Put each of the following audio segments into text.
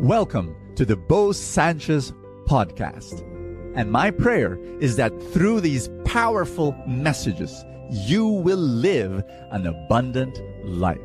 Welcome to the Bo Sanchez podcast. And my prayer is that through these powerful messages, you will live an abundant life.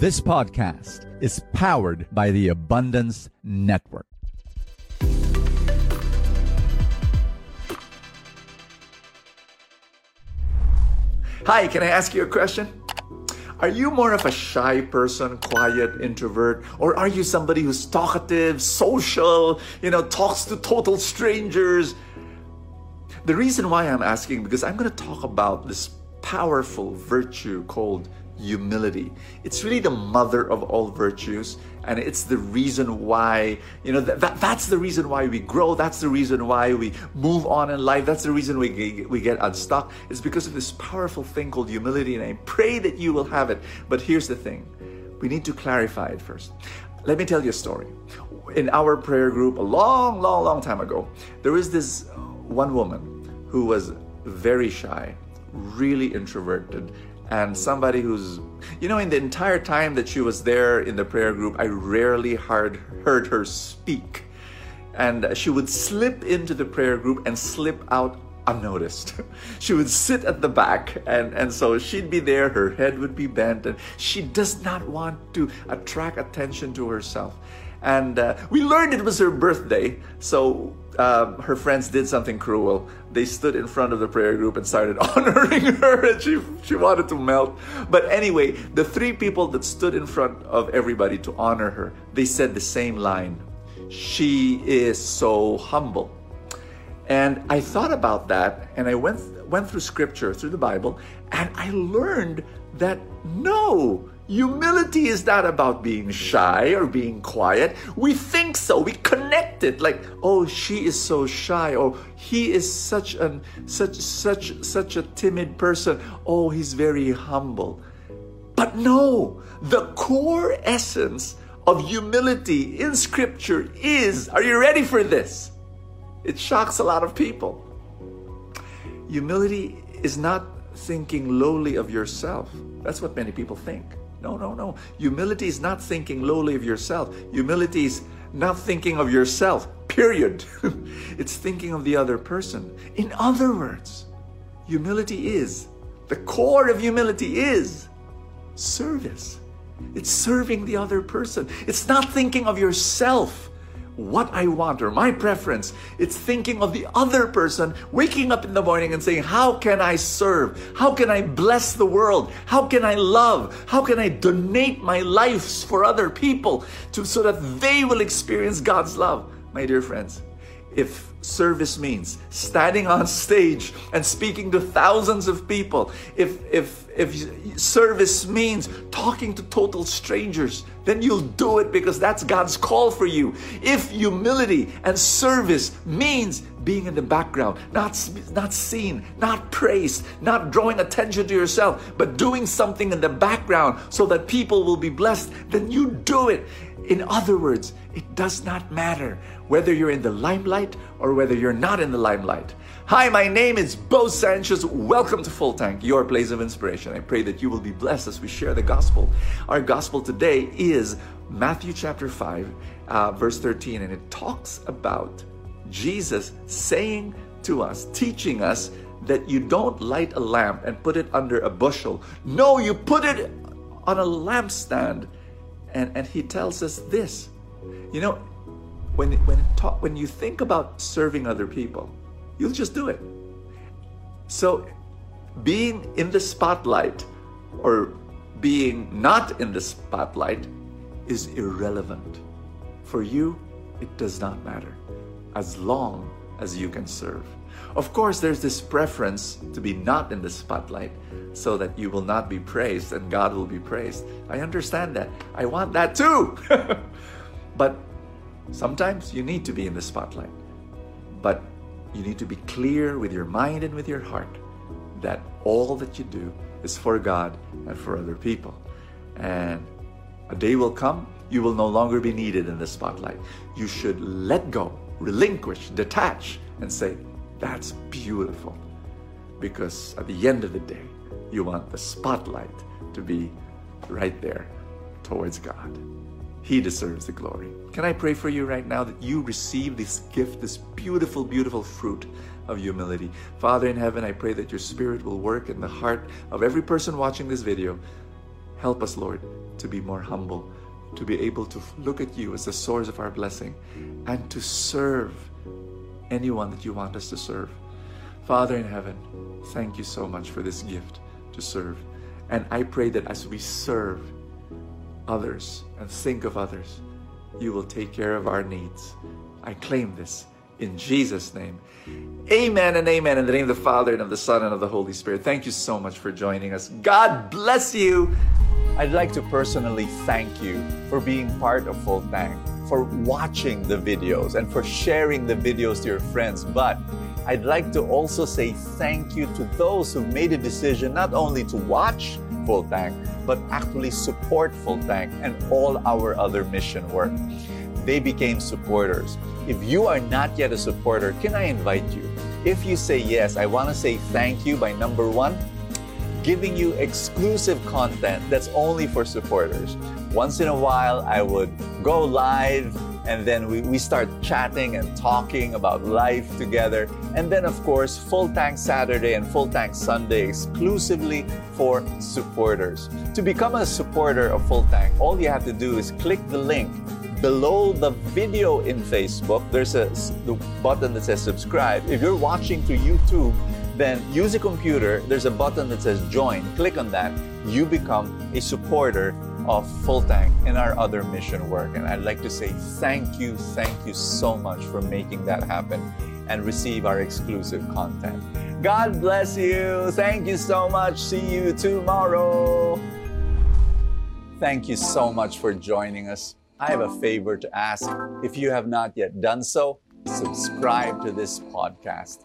This podcast is powered by the Abundance Network. Hi, can I ask you a question? Are you more of a shy person, quiet, introvert, or are you somebody who's talkative, social, you know, talks to total strangers? The reason why I'm asking because I'm going to talk about this powerful virtue called humility. It's really the mother of all virtues, and it's the reason why, you know, that, that, that's the reason why we grow. That's the reason why we move on in life. That's the reason we, we get unstuck. It's because of this powerful thing called humility, and I pray that you will have it. But here's the thing we need to clarify it first. Let me tell you a story. In our prayer group, a long, long, long time ago, there was this one woman who was very shy, really introverted, and somebody who's you know in the entire time that she was there in the prayer group i rarely heard heard her speak. And she would slip into the prayer group and slip out unnoticed. She would sit at the back and and so she'd be there her head would be bent and she does not want to attract attention to herself. And uh, we learned it was her birthday so um, her friends did something cruel. They stood in front of the prayer group and started honoring her, and she she wanted to melt. But anyway, the three people that stood in front of everybody to honor her, they said the same line: "She is so humble." And I thought about that, and I went went through Scripture, through the Bible, and I learned that no Humility is not about being shy or being quiet. We think so. We connect it like, oh, she is so shy, or he is such an such such such a timid person. Oh, he's very humble. But no, the core essence of humility in scripture is, are you ready for this? It shocks a lot of people. Humility is not thinking lowly of yourself. That's what many people think. No, no, no. Humility is not thinking lowly of yourself. Humility is not thinking of yourself, period. it's thinking of the other person. In other words, humility is, the core of humility is service. It's serving the other person. It's not thinking of yourself what I want or my preference. It's thinking of the other person, waking up in the morning and saying, How can I serve? How can I bless the world? How can I love? How can I donate my life for other people to, so that they will experience God's love? My dear friends, if service means standing on stage and speaking to thousands of people, if if if service means talking to total strangers, then you'll do it because that's God's call for you. If humility and service means being in the background, not not seen, not praised, not drawing attention to yourself, but doing something in the background so that people will be blessed, then you do it. In other words, it does not matter whether you're in the limelight or whether you're not in the limelight. Hi, my name is Bo Sanchez. Welcome to Full Tank, your place of inspiration. I pray that you will be blessed as we share the gospel. Our gospel today is Matthew chapter 5, uh, verse 13, and it talks about Jesus saying to us, teaching us that you don't light a lamp and put it under a bushel. No, you put it on a lampstand. And, and he tells us this. You know, when when talk, when you think about serving other people, you'll just do it. So, being in the spotlight or being not in the spotlight is irrelevant. For you, it does not matter as long as you can serve. Of course, there's this preference to be not in the spotlight so that you will not be praised and God will be praised. I understand that. I want that too. but Sometimes you need to be in the spotlight, but you need to be clear with your mind and with your heart that all that you do is for God and for other people. And a day will come, you will no longer be needed in the spotlight. You should let go, relinquish, detach, and say, That's beautiful. Because at the end of the day, you want the spotlight to be right there towards God. He deserves the glory. Can I pray for you right now that you receive this gift, this beautiful, beautiful fruit of humility? Father in heaven, I pray that your spirit will work in the heart of every person watching this video. Help us, Lord, to be more humble, to be able to look at you as the source of our blessing, and to serve anyone that you want us to serve. Father in heaven, thank you so much for this gift to serve. And I pray that as we serve others and think of others, you will take care of our needs. I claim this in Jesus' name. Amen and amen. In the name of the Father and of the Son and of the Holy Spirit. Thank you so much for joining us. God bless you. I'd like to personally thank you for being part of Full Tank, for watching the videos, and for sharing the videos to your friends. But I'd like to also say thank you to those who made a decision not only to watch Full Tank, but actually support Full Tank and all our other mission work. They became supporters. If you are not yet a supporter, can I invite you? If you say yes, I want to say thank you by number one, giving you exclusive content that's only for supporters. Once in a while, I would go live and then we, we start chatting and talking about life together. And then, of course, Full Tank Saturday and Full Tank Sunday exclusively for supporters. To become a supporter of Full Tank, all you have to do is click the link below the video in Facebook. There's a the button that says subscribe. If you're watching through YouTube, then use a computer. There's a button that says join. Click on that. You become a supporter of Full Tank and our other mission work. And I'd like to say thank you, thank you so much for making that happen and receive our exclusive content. God bless you. Thank you so much. See you tomorrow. Thank you so much for joining us. I have a favor to ask. If you have not yet done so, subscribe to this podcast